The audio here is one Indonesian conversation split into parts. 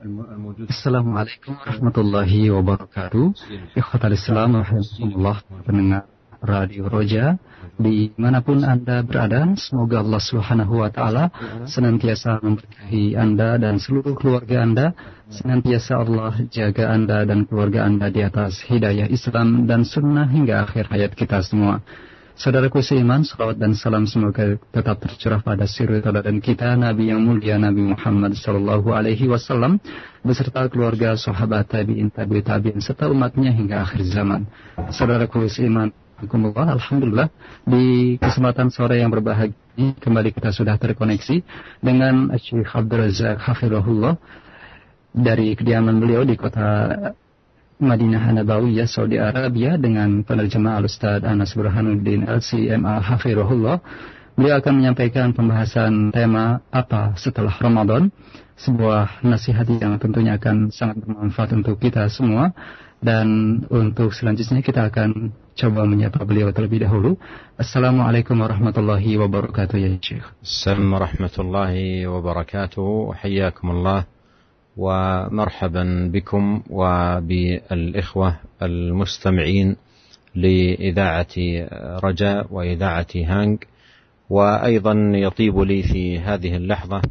Assalamualaikum warahmatullahi wabarakatuh. Ikhwatal Islam, Alhamdulillah, pendengar Radio Roja di mana pun Anda berada. Semoga Allah Subhanahu wa Ta'ala senantiasa memberkahi Anda dan seluruh keluarga Anda. Senantiasa Allah jaga Anda dan keluarga Anda di atas hidayah Islam dan sunnah hingga akhir hayat kita semua. Saudaraku seiman, salawat dan salam semoga tetap tercurah pada suri dan kita Nabi yang mulia Nabi Muhammad Sallallahu Alaihi Wasallam beserta keluarga, sahabat, tabiin, tabiin, tabiin serta umatnya hingga akhir zaman. Saudaraku seiman, Alhamdulillah di kesempatan sore yang berbahagia kembali kita sudah terkoneksi dengan Syekh Abdul Razak Hafirahullah dari kediaman beliau di kota Madinah Nabawiyah Saudi Arabia dengan penerjemah Al-Ustaz Anas Burhanuddin LCMA Hafirahullah. Beliau akan menyampaikan pembahasan tema apa setelah Ramadan, sebuah nasihat yang tentunya akan sangat bermanfaat untuk kita semua dan untuk selanjutnya kita akan coba menyapa beliau terlebih dahulu. Assalamualaikum warahmatullahi wabarakatuh ya Syekh. Assalamualaikum warahmatullahi wabarakatuh. Hayyakumullah bikum wa بالإخوة المستمعين لإذاعة رجاء وإذاعة هانج وأيضا يطيب لي في هذه اللحظة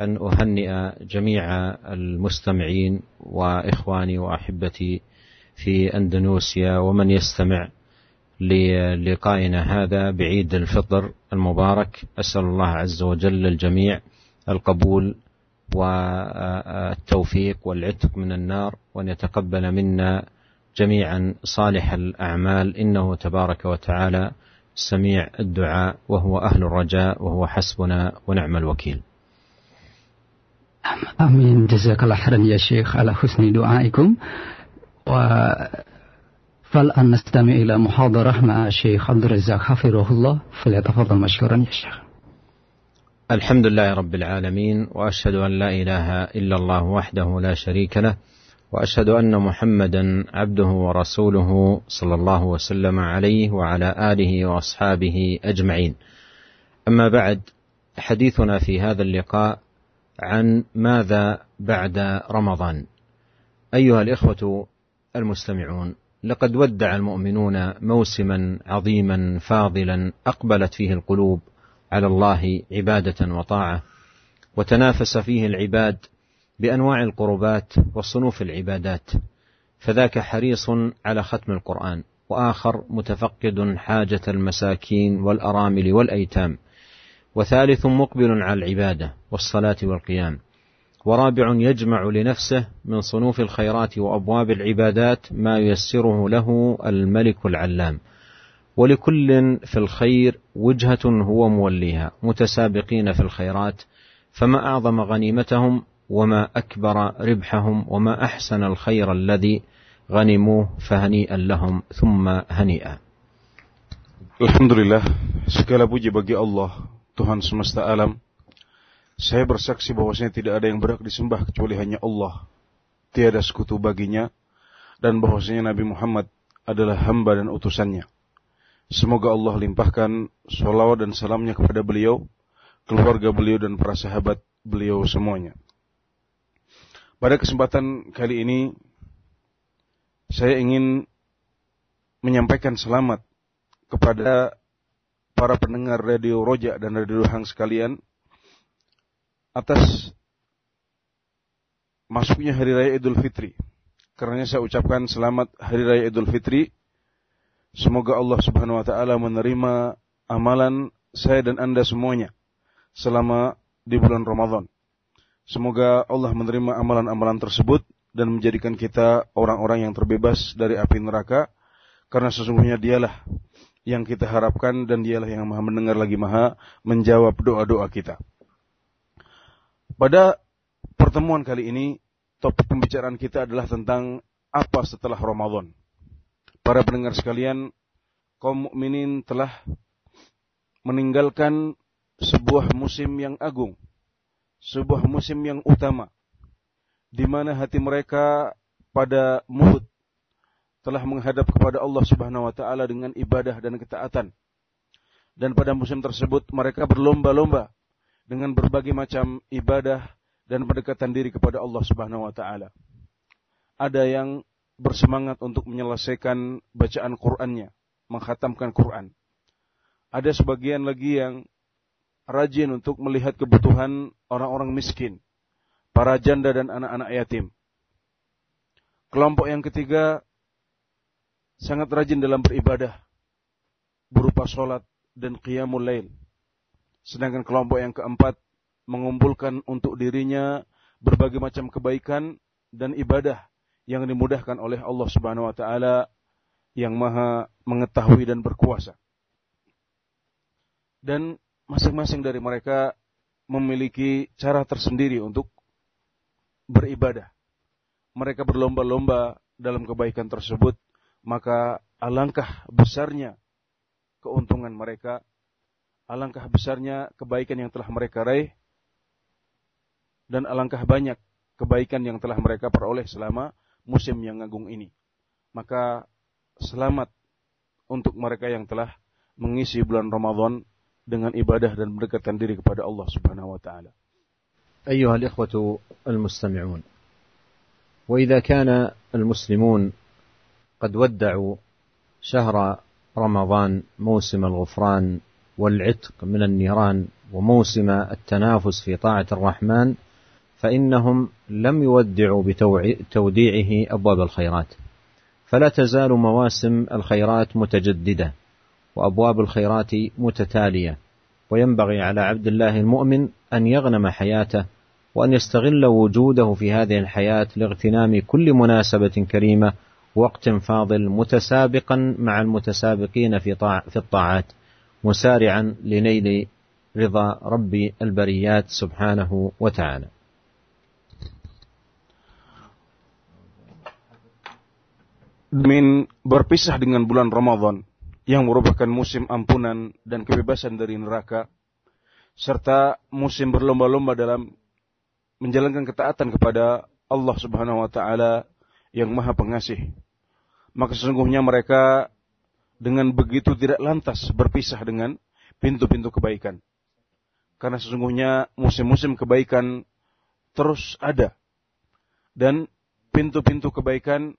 أن أهنئ جميع المستمعين وإخواني وأحبتي في أندونيسيا ومن يستمع للقائنا هذا بعيد الفطر المبارك. أسأل الله عز وجل للجميع القبول والتوفيق والعتق من النار وأن يتقبل منا جميعا صالح الأعمال. إنه تبارك وتعالى سميع الدعاء وهو أهل الرجاء وهو حسبنا ونعم الوكيل. آمين. جزاك الله خيرا يا شيخ على حسن دعائكم. فالآن نستمع إلى محاضرة مع الشيخ عبد الرزاق حفظه الله. فليتفضل مشكورا يا شيخ. الحمد لله رب العالمين وأشهد أن لا إله إلا الله وحده لا شريك له وأشهد أن محمدا عبده ورسوله صلى الله وسلم عليه وعلى آله وأصحابه أجمعين. أما بعد حديثنا في هذا اللقاء عن ماذا بعد رمضان. أيها الإخوة المستمعون لقد ودع المؤمنون موسما عظيما فاضلا أقبلت فيه القلوب على الله عبادة وطاعة وتنافس فيه العباد بأنواع القربات وصنوف العبادات فذاك حريص على ختم القرآن وآخر متفقد حاجة المساكين والأرامل والأيتام وثالث مقبل على العبادة والصلاة والقيام ورابع يجمع لنفسه من صنوف الخيرات وأبواب العبادات ما ييسره له الملك العلام. ولكل في الخير وجهه هو موليها متسابقين في الخيرات فما اعظم غنيمتهم وما اكبر ربحهم وما احسن الخير الذي غنموه فهنيئا لهم ثم هنيئا Alhamdulillah, segala puji bagi Allah, Tuhan semesta alam, Saya bersaksi bahwasanya tidak ada yang berhak disembah kecuali hanya Allah. Tiada sekutu baginya dan bahwasanya Nabi Muhammad adalah hamba dan utusannya. Semoga Allah limpahkan salawat dan salamnya kepada beliau, keluarga beliau dan para sahabat beliau semuanya. Pada kesempatan kali ini, saya ingin menyampaikan selamat kepada para pendengar Radio Roja dan Radio Hang sekalian atas masuknya hari raya Idul Fitri. Karena saya ucapkan selamat hari raya Idul Fitri. Semoga Allah Subhanahu wa taala menerima amalan saya dan Anda semuanya selama di bulan Ramadan. Semoga Allah menerima amalan-amalan tersebut dan menjadikan kita orang-orang yang terbebas dari api neraka karena sesungguhnya dialah yang kita harapkan dan dialah yang maha mendengar lagi maha menjawab doa-doa kita. Pada pertemuan kali ini, topik pembicaraan kita adalah tentang apa setelah Ramadan. Para pendengar sekalian, kaum mukminin telah meninggalkan sebuah musim yang agung, sebuah musim yang utama, di mana hati mereka pada muhud telah menghadap kepada Allah Subhanahu wa taala dengan ibadah dan ketaatan. Dan pada musim tersebut mereka berlomba-lomba dengan berbagai macam ibadah dan pendekatan diri kepada Allah Subhanahu wa taala. Ada yang bersemangat untuk menyelesaikan bacaan Qur'annya, menghatamkan Quran. Ada sebagian lagi yang rajin untuk melihat kebutuhan orang-orang miskin, para janda dan anak-anak yatim. Kelompok yang ketiga sangat rajin dalam beribadah berupa sholat dan qiyamul lail. Sedangkan kelompok yang keempat mengumpulkan untuk dirinya berbagai macam kebaikan dan ibadah yang dimudahkan oleh Allah Subhanahu wa taala yang Maha mengetahui dan berkuasa. Dan masing-masing dari mereka memiliki cara tersendiri untuk beribadah. Mereka berlomba-lomba dalam kebaikan tersebut, maka alangkah besarnya keuntungan mereka, alangkah besarnya kebaikan yang telah mereka raih, dan alangkah banyak kebaikan yang telah mereka peroleh selama musim yang agung ini. Maka selamat untuk mereka yang telah mengisi bulan Ramadan dengan ibadah dan mendekatkan diri kepada Allah Subhanahu wa taala. أيها الإخوة المستمعون وإذا كان المسلمون قد ودعوا شهر رمضان موسم الغفران والعتق من النيران وموسم التنافس في طاعة الرحمن فإنهم لم يودعوا بتوديعه أبواب الخيرات فلا تزال مواسم الخيرات متجددة وأبواب الخيرات متتالية وينبغي على عبد الله المؤمن أن يغنم حياته وأن يستغل وجوده في هذه الحياة لاغتنام كل مناسبة كريمة وقت فاضل متسابقا مع المتسابقين في طاع في الطاعات مسارعا لنيل رضا رب البريات سبحانه وتعالى. من berpisah dengan bulan Ramadan yang merupakan musim ampunan dan kebebasan dari neraka, serta musim berlomba-lomba dalam menjalankan ketaatan kepada Allah Subhanahu wa taala yang Maha Pengasih. Maka sesungguhnya mereka dengan begitu tidak lantas berpisah dengan pintu-pintu kebaikan. Karena sesungguhnya musim-musim kebaikan terus ada. Dan pintu-pintu kebaikan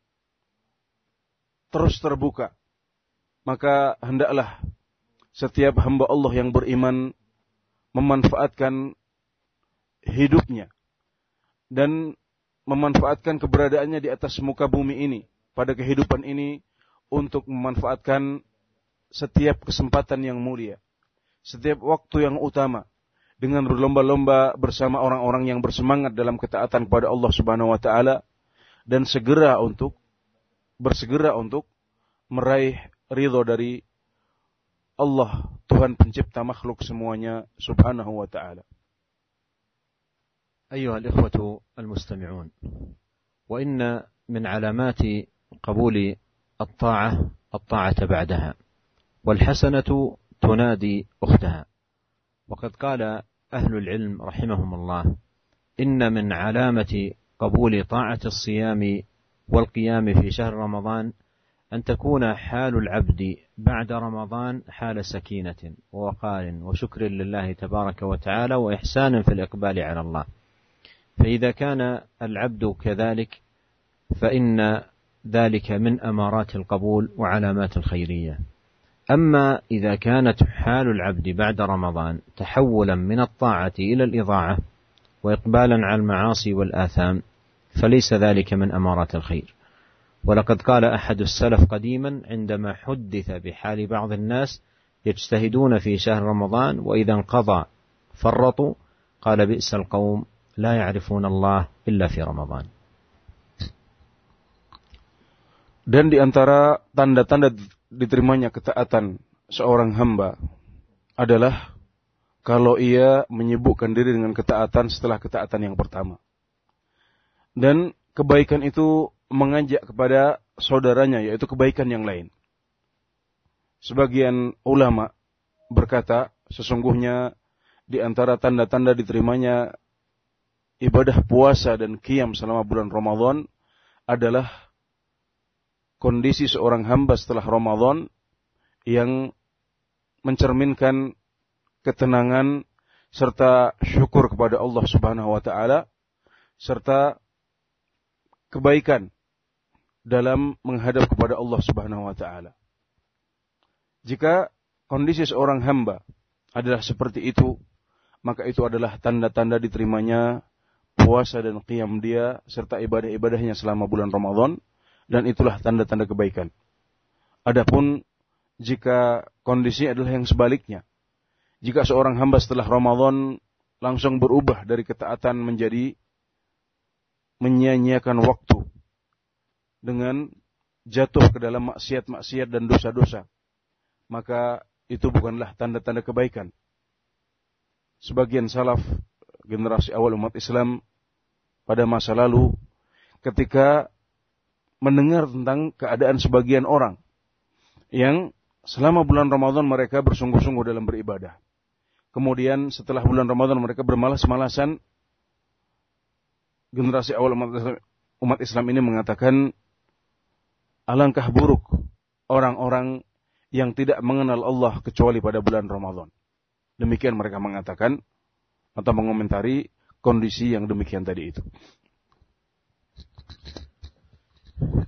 terus terbuka maka hendaklah setiap hamba Allah yang beriman memanfaatkan hidupnya dan memanfaatkan keberadaannya di atas muka bumi ini pada kehidupan ini untuk memanfaatkan setiap kesempatan yang mulia, setiap waktu yang utama dengan berlomba-lomba bersama orang-orang yang bersemangat dalam ketaatan kepada Allah Subhanahu wa taala dan segera untuk bersegera untuk meraih ridho dari Allah Tuhan pencipta makhluk semuanya subhanahu wa ta'ala. أيها الإخوة المستمعون وإن من علامات قبول الطاعة الطاعة بعدها والحسنة تنادي أختها. وقد قال أهل العلم رحمهم الله إن من علامة قبول طاعة الصيام والقيام في شهر رمضان أن تكون حال العبد بعد رمضان حال سكينة ووقار وشكر لله تبارك وتعالى وإحسان في الإقبال على الله. فإذا كان العبد كذلك فإن ذلك من أمارات القبول وعلامات الخيرية. أما إذا كانت حال العبد بعد رمضان تحولا من الطاعة إلى الإضاعة وإقبالا على المعاصي والآثام فليس ذلك من أمارات الخير ولقد قال أحد السلف قديما عندما حدث بحال بعض الناس يجتهدون في شهر رمضان وإذا انقضى فرطوا قال بئس القوم لا يعرفون الله إلا في رمضان Dan di antara tanda-tanda diterimanya ketaatan seorang hamba adalah kalau ia menyibukkan diri dengan ketaatan setelah ketaatan yang pertama. Dan kebaikan itu mengajak kepada saudaranya yaitu kebaikan yang lain. Sebagian ulama berkata sesungguhnya di antara tanda-tanda diterimanya ibadah puasa dan qiyam selama bulan Ramadan adalah kondisi seorang hamba setelah Ramadan yang mencerminkan ketenangan serta syukur kepada Allah Subhanahu wa taala serta kebaikan dalam menghadap kepada Allah Subhanahu wa taala. Jika kondisi seorang hamba adalah seperti itu, maka itu adalah tanda-tanda diterimanya puasa dan qiyam dia serta ibadah-ibadahnya selama bulan Ramadan dan itulah tanda-tanda kebaikan. Adapun jika kondisi adalah yang sebaliknya. Jika seorang hamba setelah Ramadan langsung berubah dari ketaatan menjadi menyia-nyiakan waktu dengan jatuh ke dalam maksiat-maksiat dan dosa-dosa, maka itu bukanlah tanda-tanda kebaikan. Sebagian salaf generasi awal umat Islam pada masa lalu ketika mendengar tentang keadaan sebagian orang yang selama bulan Ramadan mereka bersungguh-sungguh dalam beribadah. Kemudian setelah bulan Ramadan mereka bermalas-malasan Generasi awal umat Islam, umat Islam ini mengatakan alangkah buruk orang-orang yang tidak mengenal Allah kecuali pada bulan Ramadan. Demikian mereka mengatakan atau mengomentari kondisi yang demikian tadi itu.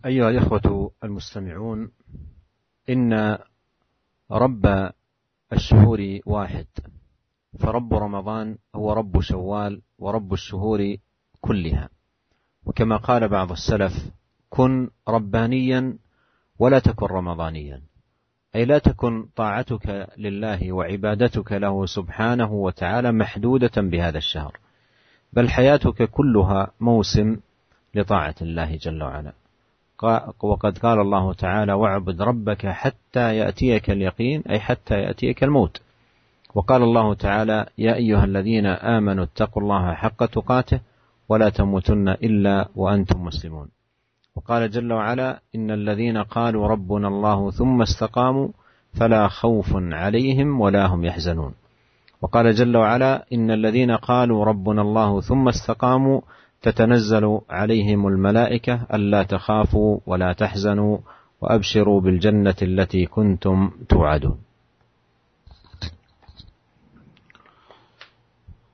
أيها الإخوة المستمعون إن رب الشهور واحد فرب رمضان هو رب شوال ورب الشهور كلها. وكما قال بعض السلف كن ربانيا ولا تكن رمضانيا. أي لا تكن طاعتك لله وعبادتك له سبحانه وتعالى محدودة بهذا الشهر بل حياتك كلها موسم لطاعة الله جل وعلا. وقد قال الله تعالى واعبد ربك حتى يأتيك اليقين أي حتى يأتيك الموت. وقال الله تعالى يا أيها الذين آمنوا اتقوا الله حق تقاته ولا تموتن إلا وأنتم مسلمون. وقال جل وعلا إن الذين قالوا ربنا الله ثم استقاموا فلا خوف عليهم ولا هم يحزنون. وقال جل وعلا إن الذين قالوا ربنا الله ثم استقاموا تتنزل عليهم الملائكة ألا تخافوا ولا تحزنوا وأبشروا بالجنة التي كنتم توعدون.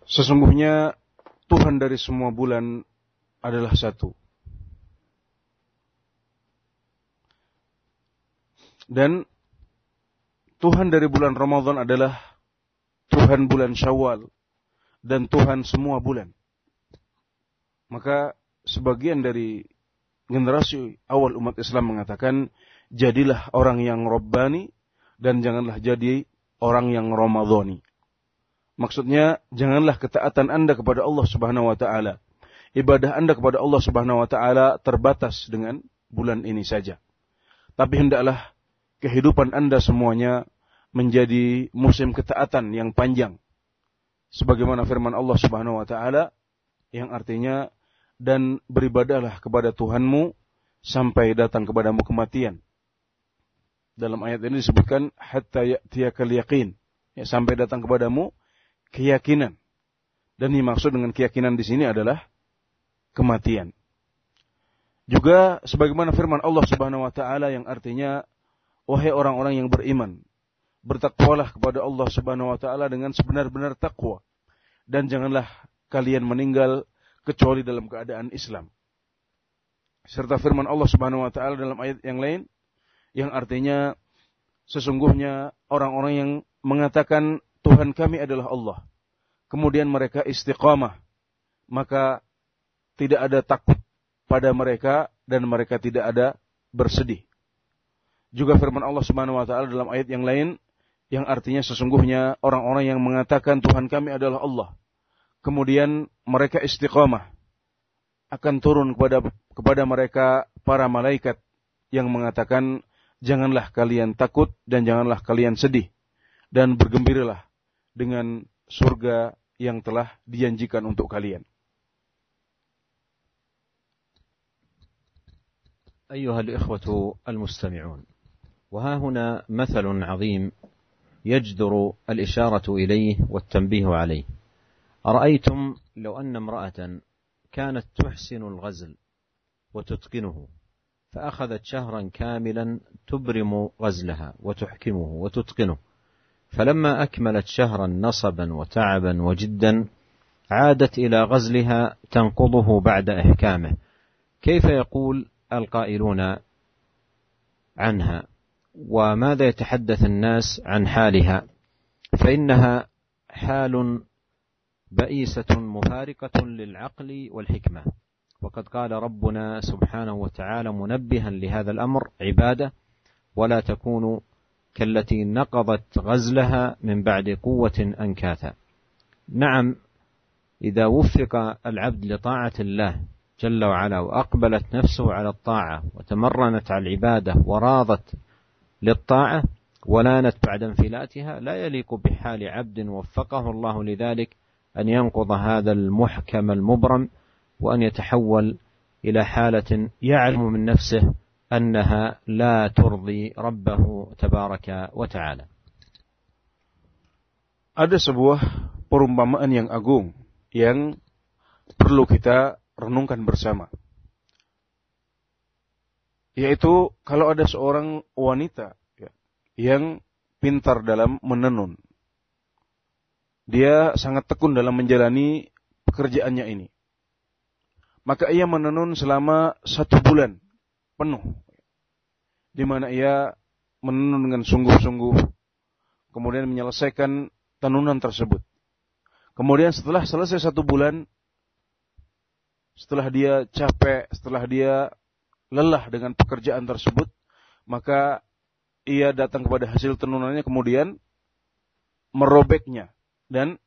Sesungguhnya Tuhan dari semua bulan adalah satu. Dan Tuhan dari bulan Ramadan adalah Tuhan bulan Syawal dan Tuhan semua bulan. Maka sebagian dari generasi awal umat Islam mengatakan jadilah orang yang robbani dan janganlah jadi orang yang Ramadhani. Maksudnya janganlah ketaatan Anda kepada Allah Subhanahu wa taala. Ibadah Anda kepada Allah Subhanahu wa taala terbatas dengan bulan ini saja. Tapi hendaklah kehidupan Anda semuanya menjadi musim ketaatan yang panjang. Sebagaimana firman Allah Subhanahu wa taala yang artinya dan beribadahlah kepada Tuhanmu sampai datang kepadamu kematian. Dalam ayat ini disebutkan hatta ya'tiyakal yaqin. Ya, sampai datang kepadamu keyakinan. Dan yang maksud dengan keyakinan di sini adalah kematian. Juga sebagaimana firman Allah Subhanahu wa taala yang artinya wahai orang-orang yang beriman, bertakwalah kepada Allah Subhanahu wa taala dengan sebenar-benar takwa dan janganlah kalian meninggal kecuali dalam keadaan Islam. Serta firman Allah Subhanahu wa taala dalam ayat yang lain yang artinya sesungguhnya orang-orang yang mengatakan Tuhan kami adalah Allah. Kemudian mereka istiqamah. Maka tidak ada takut pada mereka dan mereka tidak ada bersedih. Juga firman Allah Subhanahu wa taala dalam ayat yang lain yang artinya sesungguhnya orang-orang yang mengatakan Tuhan kami adalah Allah. Kemudian mereka istiqamah akan turun kepada kepada mereka para malaikat yang mengatakan janganlah kalian takut dan janganlah kalian sedih dan bergembiralah dengan surga yang telah dijanjikan untuk kalian. أيها الإخوة المستمعون وها هنا مثل عظيم يجدر الإشارة إليه والتنبيه عليه أرأيتم لو أن امرأة كانت تحسن الغزل وتتقنه فأخذت شهرا كاملا تبرم غزلها وتحكمه وتتقنه فلما أكملت شهرا نصبا وتعبا وجدا عادت إلى غزلها تنقضه بعد إحكامه. كيف يقول القائلون عنها؟ وماذا يتحدث الناس عن حالها؟ فإنها حال بئيسة مفارقة للعقل والحكمة. وقد قال ربنا سبحانه وتعالى منبها لهذا الأمر عبادة ولا تكونوا كالتي نقضت غزلها من بعد قوة أنكاثا. نعم إذا وفق العبد لطاعة الله جل وعلا وأقبلت نفسه على الطاعة وتمرنت على العبادة وراضت للطاعة ولانت بعد انفلاتها لا يليق بحال عبد وفقه الله لذلك أن ينقض هذا المحكم المبرم وأن يتحول إلى حالة يعلم من نفسه أنها لا ترضي ربه تبارك وتعالى. Ada sebuah perumpamaan yang agung yang perlu kita renungkan bersama. Yaitu kalau ada seorang wanita ya, yang pintar dalam menenun. Dia sangat tekun dalam menjalani pekerjaannya ini. Maka ia menenun selama satu bulan penuh. Di mana ia menenun dengan sungguh-sungguh. Kemudian menyelesaikan tenunan tersebut. Kemudian setelah selesai satu bulan, setelah dia capek, setelah dia lelah dengan pekerjaan tersebut, maka ia datang kepada hasil tenunannya kemudian merobeknya dan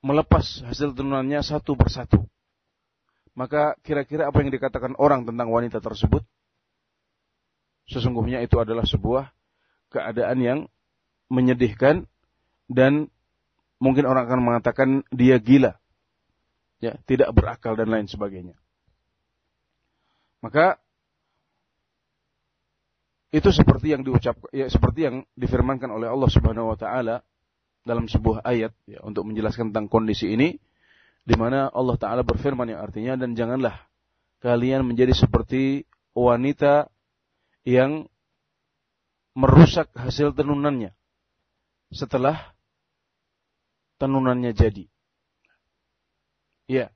melepas hasil tenunannya satu persatu. Maka kira-kira apa yang dikatakan orang tentang wanita tersebut? Sesungguhnya itu adalah sebuah keadaan yang menyedihkan dan mungkin orang akan mengatakan dia gila ya, tidak berakal dan lain sebagainya. Maka itu seperti yang diucap ya seperti yang difirmankan oleh Allah Subhanahu wa taala dalam sebuah ayat ya, untuk menjelaskan tentang kondisi ini di mana Allah taala berfirman yang artinya dan janganlah kalian menjadi seperti wanita yang merusak hasil tenunannya setelah tenunannya jadi. Ya,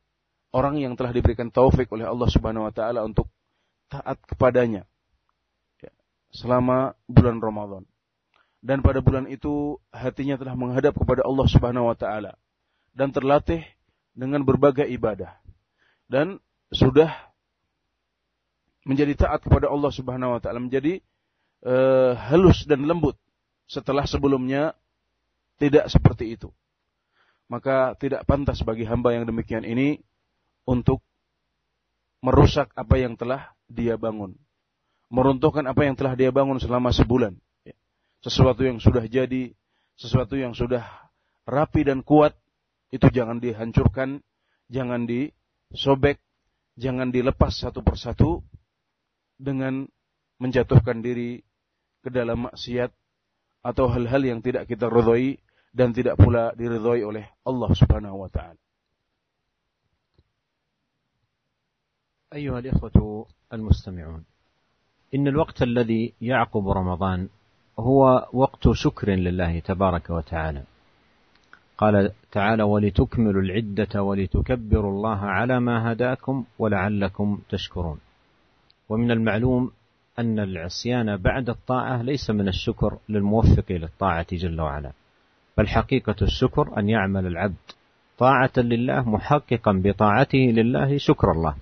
orang yang telah diberikan taufik oleh Allah Subhanahu wa taala untuk taat kepadanya ya, selama bulan Ramadan. Dan pada bulan itu hatinya telah menghadap kepada Allah Subhanahu wa taala dan terlatih dengan berbagai ibadah. Dan sudah menjadi taat kepada Allah Subhanahu wa taala, menjadi uh, halus dan lembut setelah sebelumnya tidak seperti itu maka tidak pantas bagi hamba yang demikian ini untuk merusak apa yang telah dia bangun. Meruntuhkan apa yang telah dia bangun selama sebulan. Ya. Sesuatu yang sudah jadi, sesuatu yang sudah rapi dan kuat, itu jangan dihancurkan, jangan disobek, jangan dilepas satu persatu dengan menjatuhkan diri ke dalam maksiat atau hal-hal yang tidak kita ridhoi dan tidak pula diridhoi oleh Allah Subhanahu wa taala. أيها الإخوة المستمعون إن الوقت الذي يعقب رمضان هو وقت شكر لله تبارك وتعالى قال تعالى ولتكملوا العدة ولتكبروا الله على ما هداكم ولعلكم تشكرون. ومن المعلوم أن العصيان بعد الطاعة ليس من الشكر للموفق للطاعة جل وعلا بل حقيقة الشكر أن يعمل العبد طاعة لله محققا بطاعته لله شكر الله.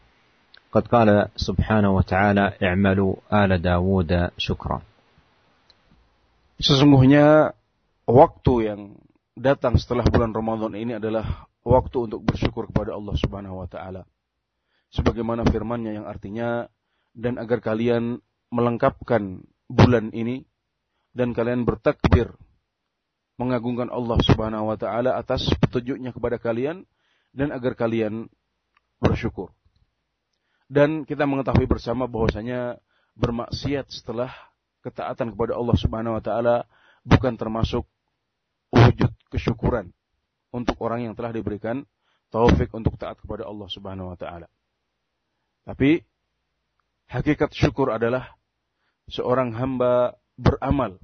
قد قال سبحانه وتعالى اعملوا آل داود شكرا. Sesungguhnya waktu yang datang setelah bulan Ramadan ini adalah waktu untuk bersyukur kepada Allah Subhanahu wa taala. Sebagaimana firman-Nya yang artinya dan agar kalian melengkapkan bulan ini dan kalian bertakbir mengagungkan Allah Subhanahu wa taala atas petunjuknya kepada kalian dan agar kalian bersyukur. Dan kita mengetahui bersama bahwasanya bermaksiat setelah ketaatan kepada Allah Subhanahu wa taala bukan termasuk wujud kesyukuran untuk orang yang telah diberikan taufik untuk taat kepada Allah Subhanahu wa taala. Tapi hakikat syukur adalah seorang hamba beramal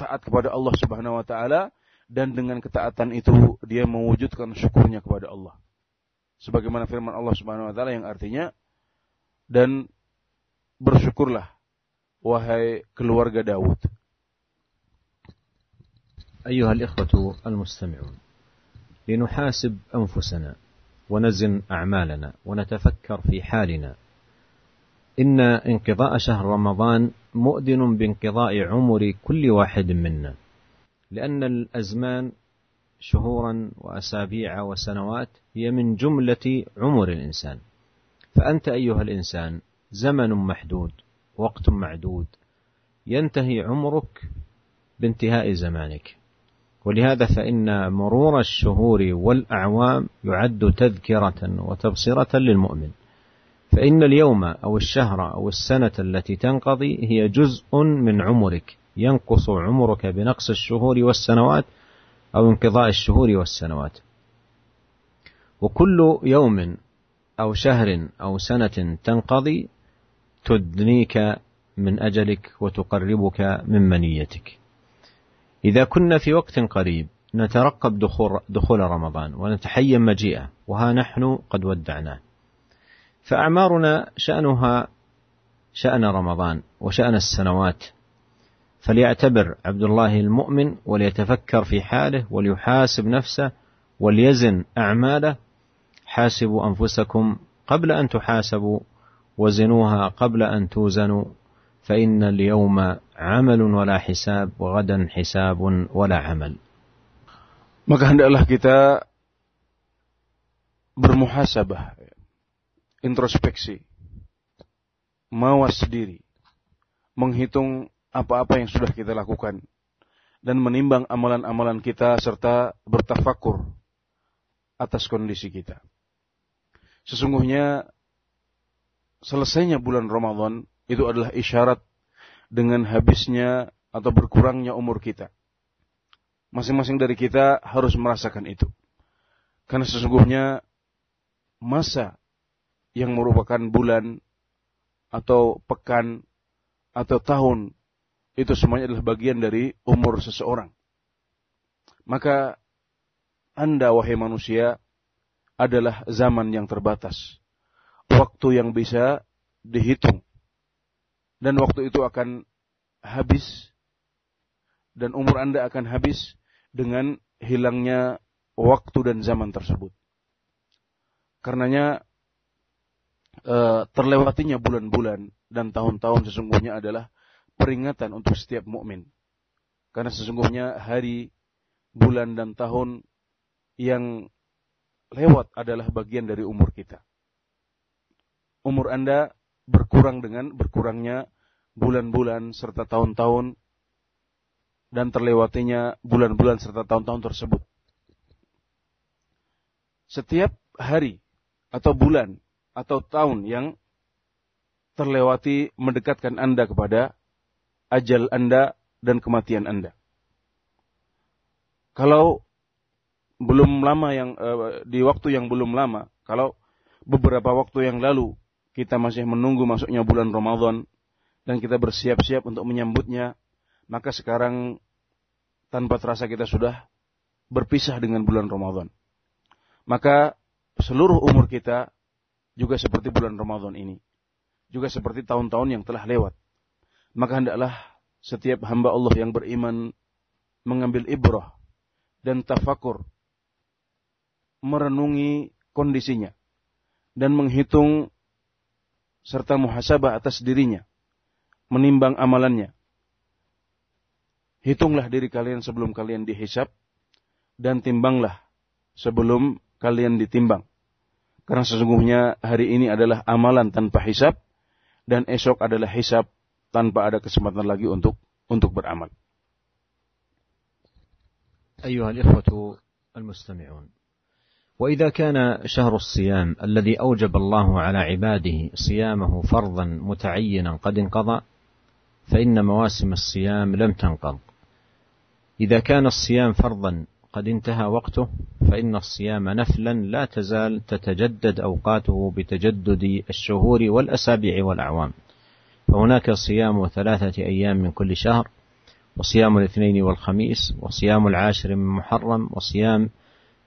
taat kepada Allah Subhanahu wa taala dan dengan ketaatan itu dia mewujudkan syukurnya kepada Allah. Sebagaimana firman Allah Subhanahu wa taala yang artinya dan bersyukurlah wahai keluarga Daud. أيها الإخوة المستمعون لنحاسب أنفسنا ونزن أعمالنا ونتفكر في حالنا. إن انقضاء شهر رمضان مؤذن بانقضاء عمر كل واحد منا لأن الأزمان شهورا وأسابيع وسنوات هي من جملة عمر الإنسان. فأنت أيها الإنسان زمن محدود وقت معدود ينتهي عمرك بانتهاء زمانك. ولهذا فإن مرور الشهور والأعوام يعد تذكرة وتبصرة للمؤمن. فإن اليوم أو الشهر أو السنة التي تنقضي هي جزء من عمرك ينقص عمرك بنقص الشهور والسنوات أو انقضاء الشهور والسنوات. وكل يوم أو شهر أو سنة تنقضي تدنيك من أجلك وتقربك من منيتك. إذا كنا في وقت قريب نترقب دخول, رمضان ونتحين مجيئه وها نحن قد ودعناه. فأعمارنا شأنها شأن رمضان وشأن السنوات. فليعتبر عبد الله المؤمن وليتفكر في حاله وليحاسب نفسه وليزن أعماله. حاسبوا أنفسكم قبل أن تحاسبوا وزنوها قبل أن توزنوا فإن اليوم عمل ولا حساب وغدا حساب ولا عمل maka hendaklah kita bermuhasabah introspeksi mawas diri menghitung apa-apa yang sudah kita lakukan dan menimbang amalan-amalan kita serta bertafakur atas kondisi kita. Sesungguhnya selesainya bulan Ramadan itu adalah isyarat dengan habisnya atau berkurangnya umur kita. Masing-masing dari kita harus merasakan itu. Karena sesungguhnya masa yang merupakan bulan atau pekan atau tahun itu semuanya adalah bagian dari umur seseorang. Maka Anda wahai manusia adalah zaman yang terbatas. Waktu yang bisa dihitung dan waktu itu akan habis dan umur Anda akan habis dengan hilangnya waktu dan zaman tersebut. Karenanya e, terlewatinya bulan-bulan dan tahun-tahun sesungguhnya adalah peringatan untuk setiap mukmin. Karena sesungguhnya hari, bulan dan tahun yang lewat adalah bagian dari umur kita. Umur Anda berkurang dengan berkurangnya bulan-bulan serta tahun-tahun dan terlewatinya bulan-bulan serta tahun-tahun tersebut. Setiap hari atau bulan atau tahun yang terlewati mendekatkan Anda kepada ajal Anda dan kematian Anda. Kalau belum lama yang uh, di waktu yang belum lama, kalau beberapa waktu yang lalu kita masih menunggu masuknya bulan Ramadan dan kita bersiap-siap untuk menyambutnya, maka sekarang tanpa terasa kita sudah berpisah dengan bulan Ramadan. Maka seluruh umur kita juga seperti bulan Ramadan ini. Juga seperti tahun-tahun yang telah lewat. Maka hendaklah setiap hamba Allah yang beriman mengambil ibrah dan tafakur merenungi kondisinya dan menghitung serta muhasabah atas dirinya menimbang amalannya. Hitunglah diri kalian sebelum kalian dihisap dan timbanglah sebelum kalian ditimbang. Karena sesungguhnya hari ini adalah amalan tanpa hisap dan esok adalah hisap tanpa ada kesempatan lagi untuk untuk beramal. أيها الإخوة المستمعون وإذا كان شهر الصيام الذي أوجب الله على عباده صيامه فرضا متعينا قد انقضى فإن مواسم الصيام لم تنقض. إذا كان الصيام فرضا قد انتهى وقته فإن الصيام نفلا لا تزال تتجدد أوقاته بتجدد الشهور والأسابيع والأعوام. فهناك صيام ثلاثة أيام من كل شهر وصيام الاثنين والخميس وصيام العاشر من محرم وصيام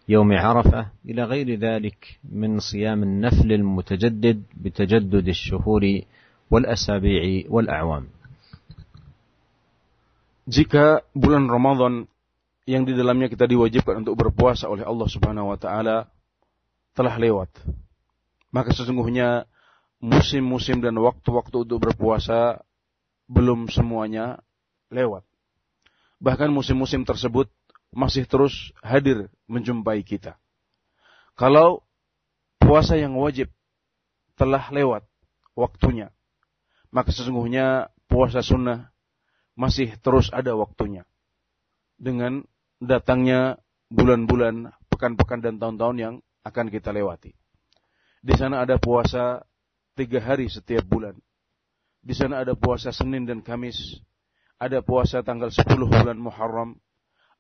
يوم عرفة إلى غير ذلك من صيام النفل المتجدد بتجدد الشهور والأسابيع والأعوام. Jika bulan Ramadan yang di dalamnya kita diwajibkan untuk berpuasa oleh Allah Subhanahu wa taala telah lewat, maka sesungguhnya musim-musim dan waktu-waktu untuk berpuasa belum semuanya lewat. Bahkan musim-musim tersebut masih terus hadir menjumpai kita. Kalau puasa yang wajib telah lewat waktunya, maka sesungguhnya puasa sunnah masih terus ada waktunya. Dengan datangnya bulan-bulan, pekan-pekan dan tahun-tahun yang akan kita lewati. Di sana ada puasa tiga hari setiap bulan. Di sana ada puasa Senin dan Kamis. Ada puasa tanggal 10 bulan Muharram.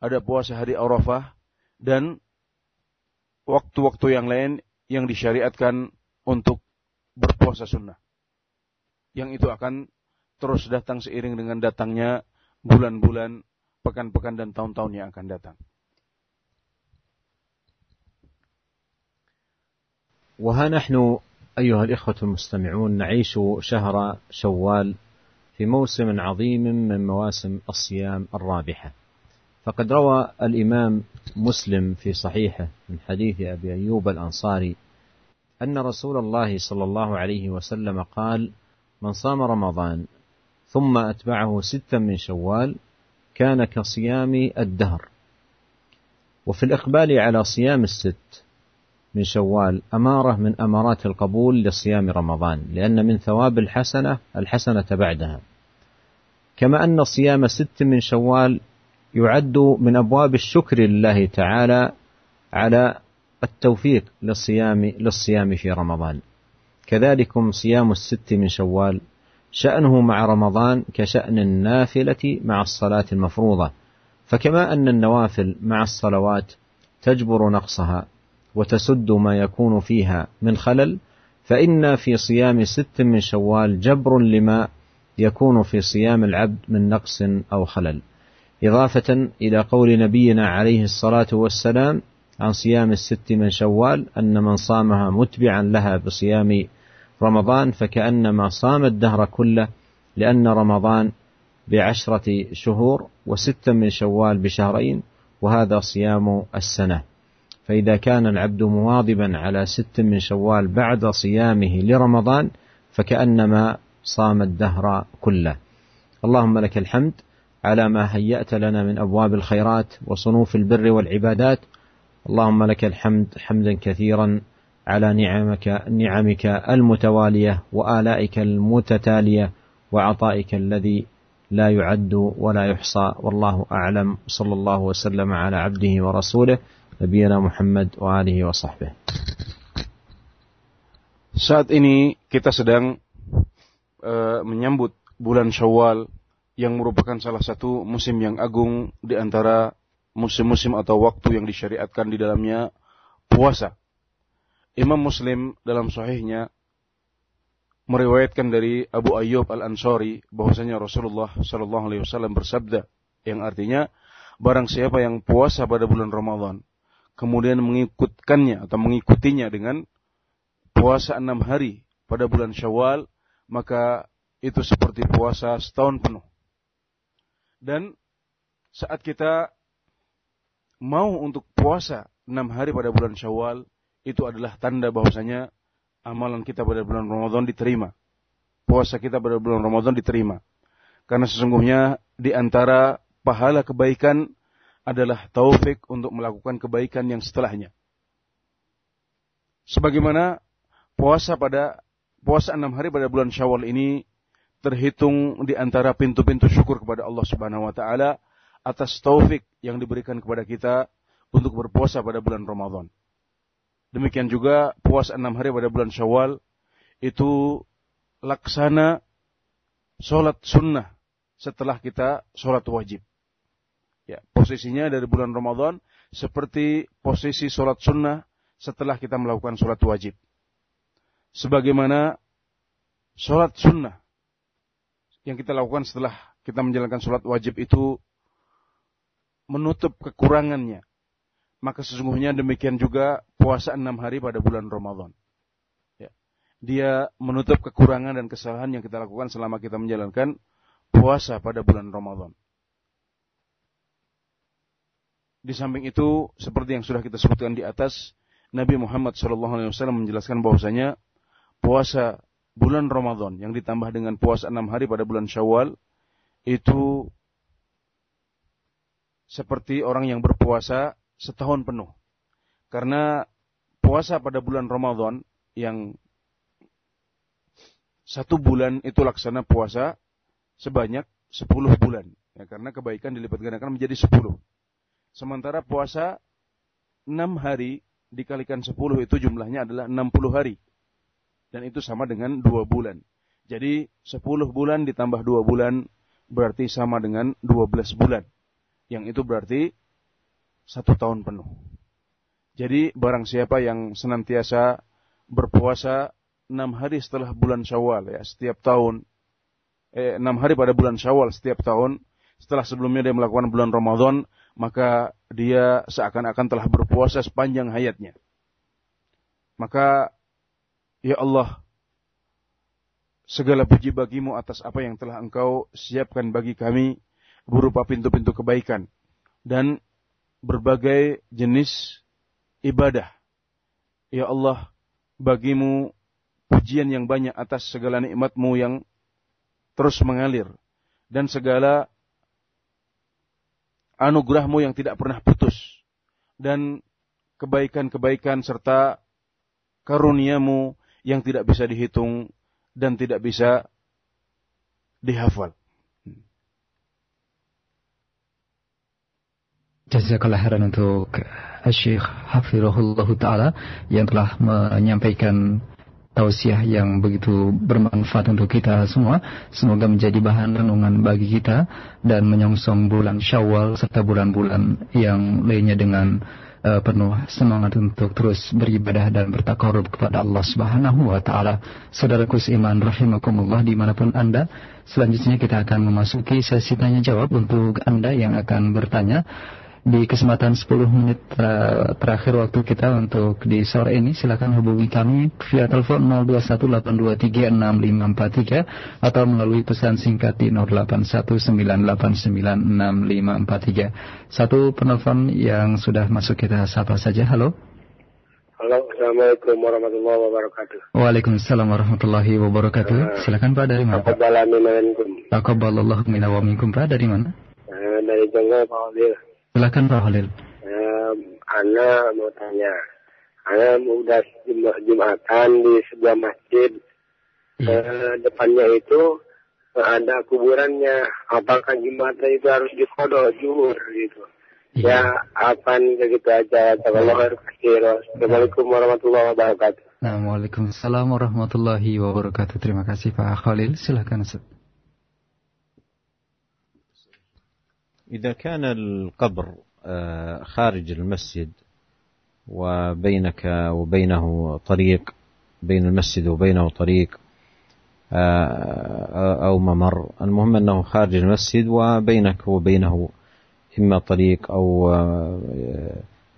Ada puasa hari Arafah. Dan waktu-waktu yang lain yang disyariatkan untuk berpuasa sunnah. Yang itu akan terus datang seiring dengan datangnya bulan-bulan, pekan-pekan dan tahun-tahun yang akan datang. وها نحن أيها الإخوة المستمعون نعيش شهر شوال في موسم عظيم من مواسم الصيام الرابحة فقد روى الإمام مسلم في صحيحه من حديث أبي أيوب الأنصاري أن رسول الله صلى الله عليه وسلم قال من صام رمضان ثم أتبعه ستا من شوال كان كصيام الدهر. وفي الإقبال على صيام الست من شوال أمارة من أمارات القبول لصيام رمضان لأن من ثواب الحسنة الحسنة بعدها. كما أن صيام ست من شوال يعد من أبواب الشكر لله تعالى على التوفيق للصيام للصيام في رمضان. كذلكم صيام الست من شوال شأنه مع رمضان كشأن النافلة مع الصلاة المفروضة. فكما أن النوافل مع الصلوات تجبر نقصها وتسد ما يكون فيها من خلل فإن في صيام ست من شوال جبر لما يكون في صيام العبد من نقص أو خلل. إضافة إلى قول نبينا عليه الصلاة والسلام عن صيام الست من شوال أن من صامها متبعا لها بصيام رمضان فكأنما صام الدهر كله لأن رمضان بعشرة شهور وستا من شوال بشهرين وهذا صيام السنة. فإذا كان العبد مواظبا على ست من شوال بعد صيامه لرمضان فكأنما صام الدهر كله. اللهم لك الحمد على ما هيأت لنا من أبواب الخيرات وصنوف البر والعبادات. اللهم لك الحمد حمدا كثيرا على نعمك نعمك المتوالية وآلائك المتتالية وعطائك الذي لا يعد ولا يحصى والله أعلم صلى الله وسلم على عبده ورسوله نبينا محمد وآله وصحبه Saat ini kita sedang uh, menyambut bulan Syawal yang merupakan salah satu musim yang agung di antara musim-musim atau waktu yang disyariatkan di dalamnya puasa. Imam Muslim dalam sahihnya meriwayatkan dari Abu Ayyub Al-Ansari bahwasanya Rasulullah sallallahu alaihi wasallam bersabda yang artinya barang siapa yang puasa pada bulan Ramadan kemudian mengikutkannya atau mengikutinya dengan puasa enam hari pada bulan Syawal, maka itu seperti puasa setahun penuh. Dan saat kita mau untuk puasa enam hari pada bulan Syawal, itu adalah tanda bahwasanya amalan kita pada bulan Ramadan diterima. Puasa kita pada bulan Ramadan diterima. Karena sesungguhnya di antara pahala kebaikan adalah taufik untuk melakukan kebaikan yang setelahnya. Sebagaimana puasa pada puasa enam hari pada bulan Syawal ini terhitung di antara pintu-pintu syukur kepada Allah Subhanahu wa taala atas taufik yang diberikan kepada kita untuk berpuasa pada bulan Ramadan. Demikian juga puasa enam hari pada bulan Syawal itu laksana sholat sunnah setelah kita sholat wajib. Ya, posisinya dari bulan Ramadan seperti posisi sholat sunnah setelah kita melakukan sholat wajib. Sebagaimana sholat sunnah yang kita lakukan setelah kita menjalankan sholat wajib itu menutup kekurangannya. Maka sesungguhnya demikian juga puasa enam hari pada bulan Ramadan. Ya. Dia menutup kekurangan dan kesalahan yang kita lakukan selama kita menjalankan puasa pada bulan Ramadan. Di samping itu, seperti yang sudah kita sebutkan di atas, Nabi Muhammad SAW menjelaskan bahwasanya puasa bulan Ramadan yang ditambah dengan puasa enam hari pada bulan Syawal itu seperti orang yang berpuasa setahun penuh. Karena puasa pada bulan Ramadan yang satu bulan itu laksana puasa sebanyak sepuluh bulan. Ya, karena kebaikan dilipat gandakan menjadi sepuluh. Sementara puasa enam hari dikalikan sepuluh itu jumlahnya adalah enam puluh hari. Dan itu sama dengan dua bulan. Jadi sepuluh bulan ditambah dua bulan berarti sama dengan dua belas bulan yang itu berarti satu tahun penuh. Jadi barang siapa yang senantiasa berpuasa enam hari setelah bulan Syawal ya setiap tahun, eh, enam hari pada bulan Syawal setiap tahun, setelah sebelumnya dia melakukan bulan Ramadan, maka dia seakan-akan telah berpuasa sepanjang hayatnya. Maka ya Allah, segala puji bagimu atas apa yang telah engkau siapkan bagi kami berupa pintu-pintu kebaikan dan berbagai jenis ibadah. Ya Allah, bagimu pujian yang banyak atas segala nikmatmu yang terus mengalir dan segala anugerahmu yang tidak pernah putus dan kebaikan-kebaikan serta karuniamu yang tidak bisa dihitung dan tidak bisa dihafal. Jazakallah khairan untuk Syekh Hafirullah Ta'ala yang telah menyampaikan tausiah yang begitu bermanfaat untuk kita semua. Semoga menjadi bahan renungan bagi kita dan menyongsong bulan Syawal serta bulan-bulan yang lainnya dengan uh, penuh semangat untuk terus beribadah dan bertakarub kepada Allah Subhanahu wa taala. Saudaraku seiman rahimakumullah di mana pun Anda, selanjutnya kita akan memasuki sesi tanya jawab untuk Anda yang akan bertanya di kesempatan 10 menit terakhir waktu kita untuk di sore ini silakan hubungi kami via telepon 0218236543 atau melalui pesan singkat di 0819896543. Satu penelpon yang sudah masuk kita sapa saja. Halo. Halo, Assalamualaikum warahmatullahi wabarakatuh. Waalaikumsalam warahmatullahi wabarakatuh. Uh, silakan Pak dari mana? Taqabbalallahu minna wa minkum Pak dari mana? Uh, dari Jonggol Pak. Silakan Pak Khalil. Um, Ana mau tanya. Ana udah jumatan di sebuah masjid. Iya. Uh, depannya itu ada kuburannya. Apakah jumatan itu harus dikodok juhur gitu? Iya. Ya, apa nih gitu aja. Assalamualaikum warahmatullahi wabarakatuh. Nah, Waalaikumsalam warahmatullahi wabarakatuh. Terima kasih Pak Khalil. Silakan Ustaz. إذا كان القبر آه، خارج المسجد وبينك وبينه طريق بين المسجد وبينه طريق آه، أو ممر المهم أنه خارج المسجد وبينك وبينه إما طريق أو آه،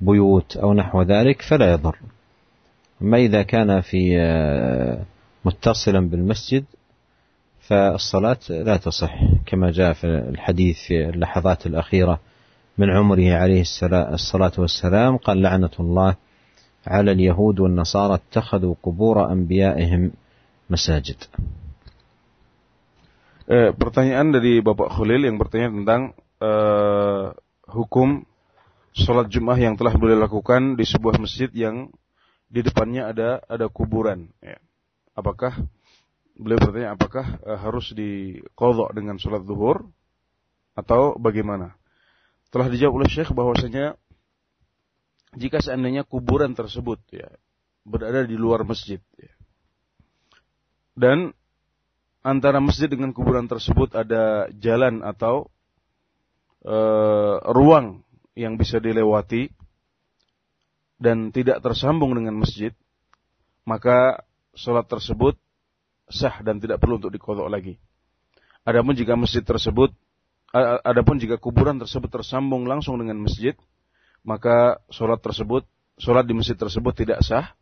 بيوت أو نحو ذلك فلا يضر. أما إذا كان في متصلا بالمسجد فالصلاة لا تصح كما جاء في الحديث في اللحظات الأخيرة من عمره عليه الصلاة والسلام قال لعنة الله على اليهود والنصارى اتخذوا قبور أنبيائهم مساجد eh, pertanyaan dari Bapak Khulil yang bertanya tentang eh, hukum sholat Jum'ah yang telah beliau lakukan di sebuah masjid yang di depannya ada ada kuburan. Ya. Apakah beliau bertanya apakah uh, harus dikodok dengan sholat zuhur atau bagaimana? Telah dijawab oleh Syekh bahwasanya jika seandainya kuburan tersebut ya berada di luar masjid ya, dan antara masjid dengan kuburan tersebut ada jalan atau uh, ruang yang bisa dilewati dan tidak tersambung dengan masjid, maka sholat tersebut sah dan tidak perlu untuk dikodok lagi. Adapun jika masjid tersebut adapun jika kuburan tersebut tersambung langsung dengan masjid, maka sholat tersebut, sholat di masjid tersebut tidak sah.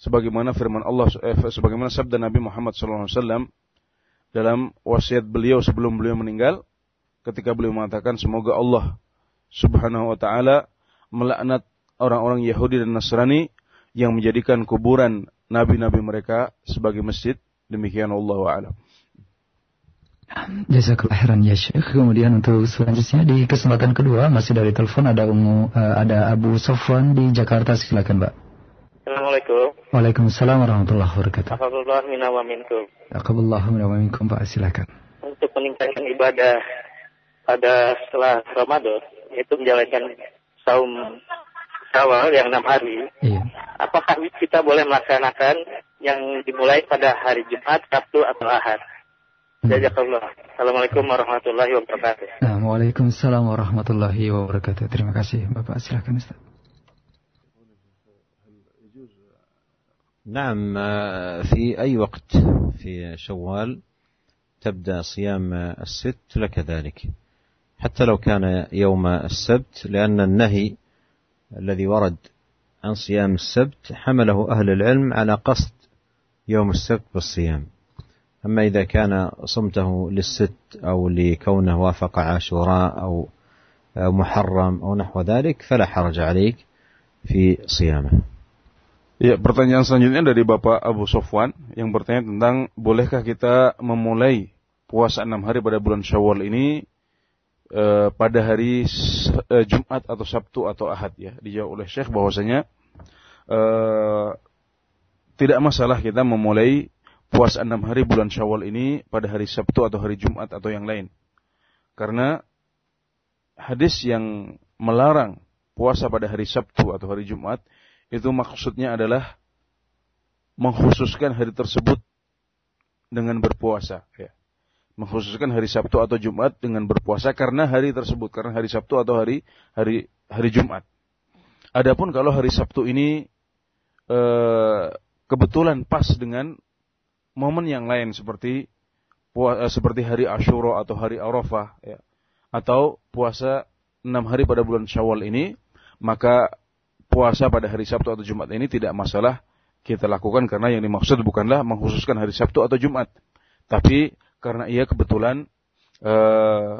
Sebagaimana firman Allah, eh, sebagaimana sabda Nabi Muhammad SAW dalam wasiat beliau sebelum beliau meninggal, ketika beliau mengatakan semoga Allah Subhanahu wa taala melaknat orang-orang Yahudi dan Nasrani yang menjadikan kuburan nabi-nabi mereka sebagai masjid. Demikian Allah a'lam. Jazakallah khairan ya Syekh. Kemudian untuk selanjutnya di kesempatan kedua masih dari telepon ada Umu, uh, ada Abu Sofwan di Jakarta silakan Mbak. Assalamualaikum. Waalaikumsalam warahmatullahi wabarakatuh. Alhamdulillah minna wa minkum. Alhamdulillah minna wa minkum Pak silakan. Untuk meningkatkan ibadah pada setelah Ramadan yaitu menjalankan saum Syawal yang enam hari. Iya. Apakah kita boleh melaksanakan yang dimulai pada hari Jumat, Sabtu atau Ahad? Jazakallah. Assalamualaikum warahmatullahi wabarakatuh. Nah, Waalaikumsalam warahmatullahi wabarakatuh. Terima kasih Bapak. Silakan Ustaz. نعم في أي وقت في شوال تبدأ صيام الست لك ذلك حتى لو كان يوم السبت لأن النهي الذي ورد عن صيام السبت حمله أهل العلم على قصد يوم السبت بالصيام أما إذا كان صمته للست أو لكونه وافق عاشوراء أو محرم أو نحو ذلك فلا حرج عليك في صيامه Ya, pertanyaan selanjutnya dari Bapak Abu Sofwan yang bertanya tentang bolehkah kita memulai puasa enam hari pada bulan Syawal ini e, pada hari e, Jumat atau Sabtu atau Ahad ya. Dijawab oleh Syekh bahwasanya e, tidak masalah kita memulai puasa enam hari bulan Syawal ini pada hari Sabtu atau hari Jumat atau yang lain. Karena hadis yang melarang puasa pada hari Sabtu atau hari Jumat itu maksudnya adalah mengkhususkan hari tersebut dengan berpuasa. Ya. Mengkhususkan hari Sabtu atau Jumat dengan berpuasa karena hari tersebut, karena hari Sabtu atau hari hari hari Jumat. Adapun kalau hari Sabtu ini e, kebetulan pas dengan momen yang lain seperti eh, seperti hari Ashura atau hari Arafah ya. atau puasa enam hari pada bulan Syawal ini maka puasa pada hari Sabtu atau Jumat ini tidak masalah kita lakukan karena yang dimaksud bukanlah mengkhususkan hari Sabtu atau Jumat. Tapi karena ia kebetulan uh,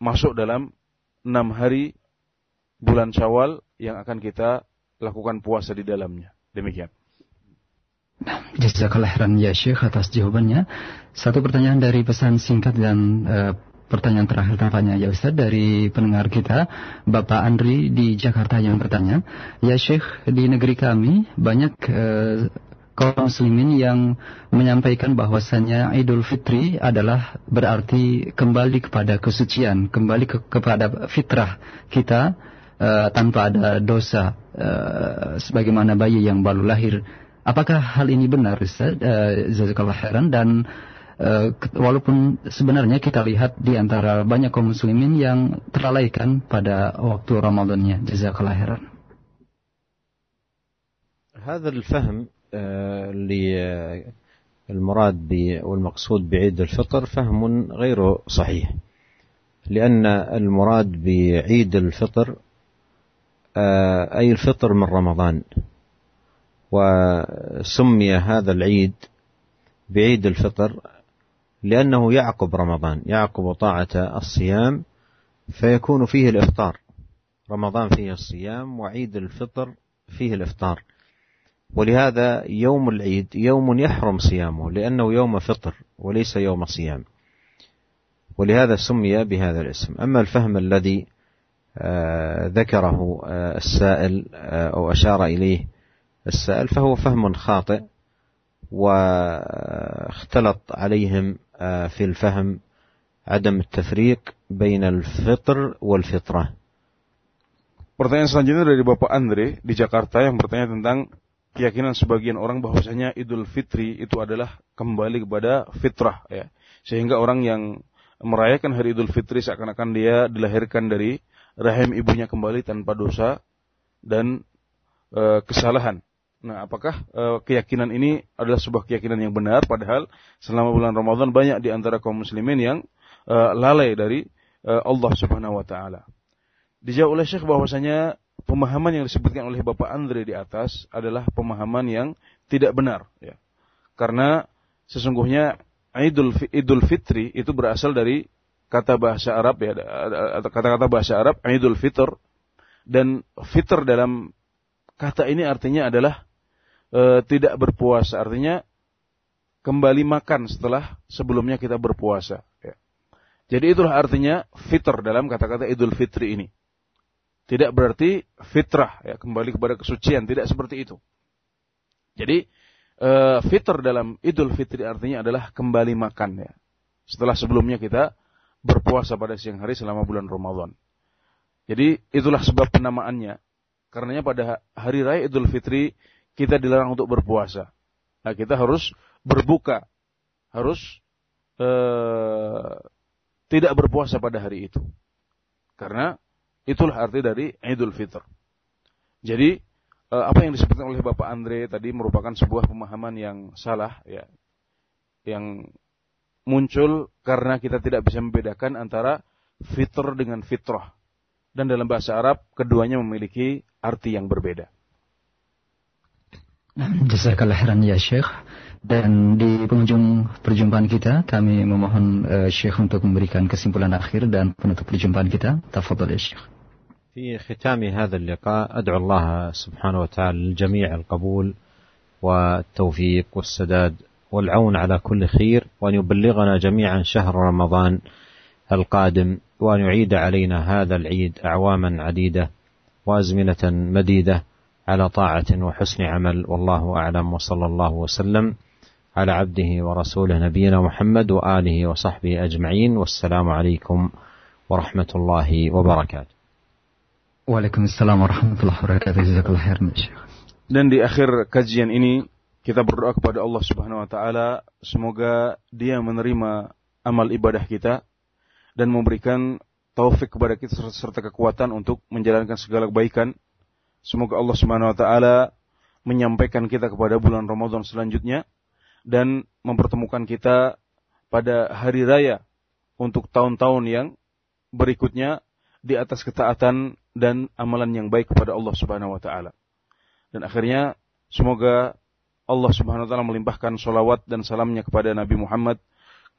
masuk dalam enam hari bulan Syawal yang akan kita lakukan puasa di dalamnya. Demikian Jazakallah khairan ya Syekh atas jawabannya. Satu pertanyaan dari pesan singkat dan uh, pertanyaan terakhir tampaknya ya Ustaz dari pendengar kita Bapak Andri di Jakarta yang bertanya, ya Syekh di negeri kami banyak uh, kaum muslimin yang menyampaikan bahwasanya Idul Fitri adalah berarti kembali kepada kesucian, kembali ke, kepada fitrah kita uh, tanpa ada dosa uh, sebagaimana bayi yang baru lahir Apakah hal ini benar Ustaz? Uh, Jazakallah khairan dan uh, walaupun sebenarnya kita lihat di antara banyak kaum muslimin yang terlalaikan pada waktu Ramadannya. Jazakallah khairan. هذا الفهم للمراد والمقصود بعيد الفطر فهم غير صحيح لأن المراد بعيد الفطر أي الفطر من رمضان وسمي هذا العيد بعيد الفطر لأنه يعقب رمضان يعقب طاعة الصيام فيكون فيه الإفطار. رمضان فيه الصيام وعيد الفطر فيه الإفطار. ولهذا يوم العيد يوم يحرم صيامه لأنه يوم فطر وليس يوم صيام. ولهذا سمي بهذا الاسم. أما الفهم الذي ذكره السائل أو أشار إليه السائل فهو فهم خاطئ واختلط عليهم في الفهم عدم التفريق بين الفطر والفطرة Pertanyaan selanjutnya dari Bapak Andre di Jakarta yang bertanya tentang keyakinan sebagian orang bahwasanya Idul Fitri itu adalah kembali kepada fitrah ya. Sehingga orang yang merayakan hari Idul Fitri seakan-akan dia dilahirkan dari rahim ibunya kembali tanpa dosa dan e, kesalahan. Nah, apakah e, keyakinan ini adalah sebuah keyakinan yang benar? Padahal selama bulan Ramadan banyak di antara kaum muslimin yang uh, lalai dari uh, Allah Subhanahu wa taala. Dijawab oleh Syekh bahwasanya pemahaman yang disebutkan oleh Bapak Andre di atas adalah pemahaman yang tidak benar ya. Karena sesungguhnya Idul Idul Fitri itu berasal dari kata bahasa Arab ya kata-kata bahasa Arab Idul Fitr dan fitr dalam kata ini artinya adalah e, tidak berpuasa artinya kembali makan setelah sebelumnya kita berpuasa ya. Jadi itulah artinya fitr dalam kata-kata Idul Fitri ini. Tidak berarti fitrah ya kembali kepada kesucian, tidak seperti itu. Jadi e, fitr dalam Idul Fitri artinya adalah kembali makan ya. Setelah sebelumnya kita berpuasa pada siang hari selama bulan Ramadan. Jadi itulah sebab penamaannya. Karenanya pada hari raya Idul Fitri kita dilarang untuk berpuasa. Nah, kita harus berbuka, harus uh, tidak berpuasa pada hari itu. Karena itulah arti dari Idul Fitr. Jadi uh, apa yang disebutkan oleh Bapak Andre tadi merupakan sebuah pemahaman yang salah ya. Yang muncul karena kita tidak bisa membedakan antara fitr dengan fitrah. Dan dalam bahasa Arab, keduanya memiliki arti yang berbeda. Jazakallah khairan ya Syekh. Dan di penghujung perjumpaan kita, kami memohon uh, Syekh untuk memberikan kesimpulan akhir dan penutup perjumpaan kita. Tafadhol ya Syekh. في ختام هذا اللقاء أدعو الله سبحانه وتعالى للجميع القبول والتوفيق والسداد والعون على كل خير وأن يبلغنا جميعا شهر رمضان القادم وأن يعيد علينا هذا العيد أعواما عديدة وأزمنة مديدة على طاعة وحسن عمل والله أعلم وصلى الله وسلم على عبده ورسوله نبينا محمد وآله وصحبه أجمعين والسلام عليكم ورحمة الله وبركاته Waalaikumsalam warahmatullahi wabarakatuh. Jazakallah khairan, Dan di akhir kajian ini kita berdoa kepada Allah Subhanahu wa taala semoga Dia menerima amal ibadah kita dan memberikan taufik kepada kita serta kekuatan untuk menjalankan segala kebaikan. Semoga Allah Subhanahu wa taala menyampaikan kita kepada bulan Ramadan selanjutnya dan mempertemukan kita pada hari raya untuk tahun-tahun yang berikutnya di atas ketaatan dan amalan yang baik kepada Allah Subhanahu wa taala. Dan akhirnya semoga Allah Subhanahu wa taala melimpahkan solawat dan salamnya kepada Nabi Muhammad,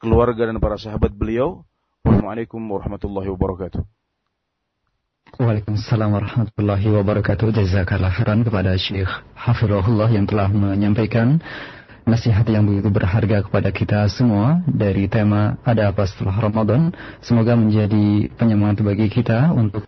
keluarga dan para sahabat beliau. Wassalamualaikum warahmatullahi wabarakatuh. Waalaikumsalam warahmatullahi wabarakatuh. Jazakallah khairan kepada Syekh Hafirullah yang telah menyampaikan nasihat yang begitu berharga kepada kita semua dari tema ada apa setelah Ramadan. Semoga menjadi penyemangat bagi kita untuk